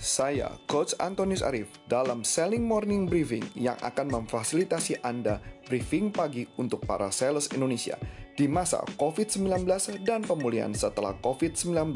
Saya, Coach Antonius Arif, dalam Selling Morning Briefing yang akan memfasilitasi Anda briefing pagi untuk para sales Indonesia di masa COVID-19 dan pemulihan setelah COVID-19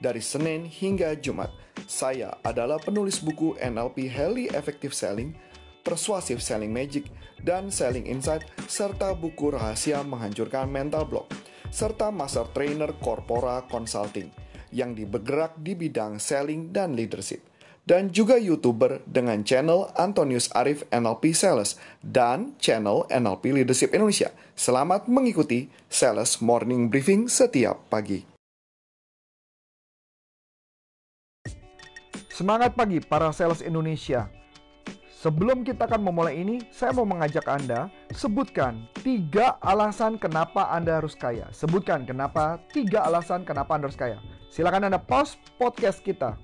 dari Senin hingga Jumat. Saya adalah penulis buku NLP Highly Effective Selling, Persuasive Selling Magic, dan Selling Insight, serta buku Rahasia Menghancurkan Mental Block, serta Master Trainer Corpora Consulting – yang bergerak di bidang selling dan leadership. Dan juga YouTuber dengan channel Antonius Arif NLP Sales dan channel NLP Leadership Indonesia. Selamat mengikuti Sales Morning Briefing setiap pagi. Semangat pagi para sales Indonesia. Sebelum kita akan memulai ini, saya mau mengajak Anda sebutkan tiga alasan kenapa Anda harus kaya. Sebutkan kenapa tiga alasan kenapa Anda harus kaya. Silakan Anda pause podcast kita.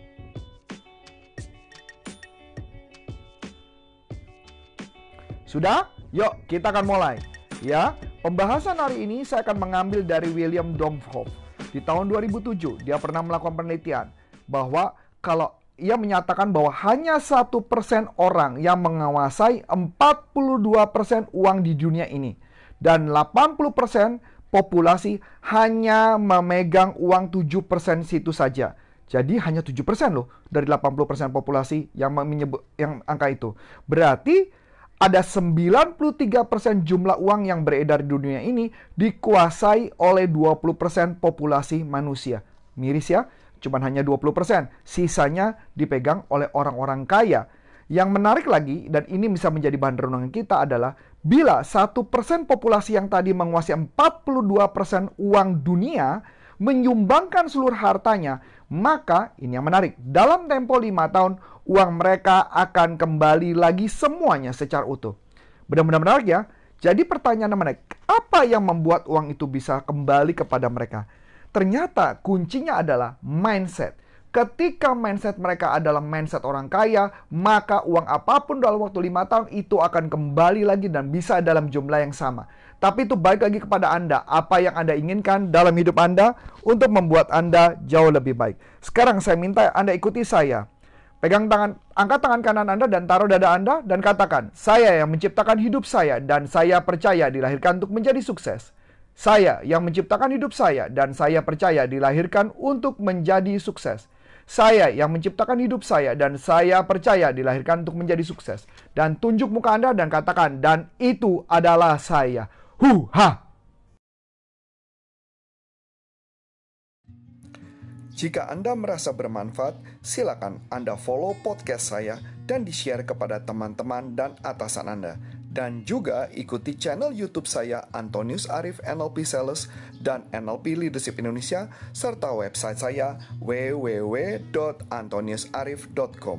Sudah? Yuk, kita akan mulai. Ya, pembahasan hari ini saya akan mengambil dari William Domhoff. Di tahun 2007, dia pernah melakukan penelitian bahwa kalau ia menyatakan bahwa hanya satu persen orang yang menguasai 42% uang di dunia ini. Dan 80% persen populasi hanya memegang uang 7% situ saja. Jadi hanya 7% loh dari 80% populasi yang menyebut yang angka itu. Berarti ada 93% jumlah uang yang beredar di dunia ini dikuasai oleh 20% populasi manusia. Miris ya, cuma hanya 20%. Sisanya dipegang oleh orang-orang kaya. Yang menarik lagi, dan ini bisa menjadi bahan renungan kita adalah Bila satu persen populasi yang tadi menguasai 42% uang dunia menyumbangkan seluruh hartanya, maka ini yang menarik. Dalam tempo lima tahun, uang mereka akan kembali lagi semuanya secara utuh. Benar-benar menarik ya. Jadi pertanyaan menarik, apa yang membuat uang itu bisa kembali kepada mereka? Ternyata kuncinya adalah mindset. Ketika mindset mereka adalah mindset orang kaya, maka uang apa pun dalam waktu lima tahun itu akan kembali lagi dan bisa dalam jumlah yang sama. Tapi itu baik lagi kepada Anda, apa yang Anda inginkan dalam hidup Anda untuk membuat Anda jauh lebih baik. Sekarang saya minta Anda ikuti saya. Pegang tangan, angkat tangan kanan Anda dan taruh dada Anda dan katakan, saya yang menciptakan hidup saya dan saya percaya dilahirkan untuk menjadi sukses. Saya yang menciptakan hidup saya dan saya percaya dilahirkan untuk menjadi sukses. Saya yang menciptakan hidup saya dan saya percaya dilahirkan untuk menjadi sukses. Dan tunjuk muka Anda dan katakan, dan itu adalah saya. Hu-ha! Jika Anda merasa bermanfaat, silakan Anda follow podcast saya dan di-share kepada teman-teman dan atasan Anda dan juga ikuti channel YouTube saya Antonius Arif NLP Sales dan NLP Leadership Indonesia serta website saya www.antoniusarif.com.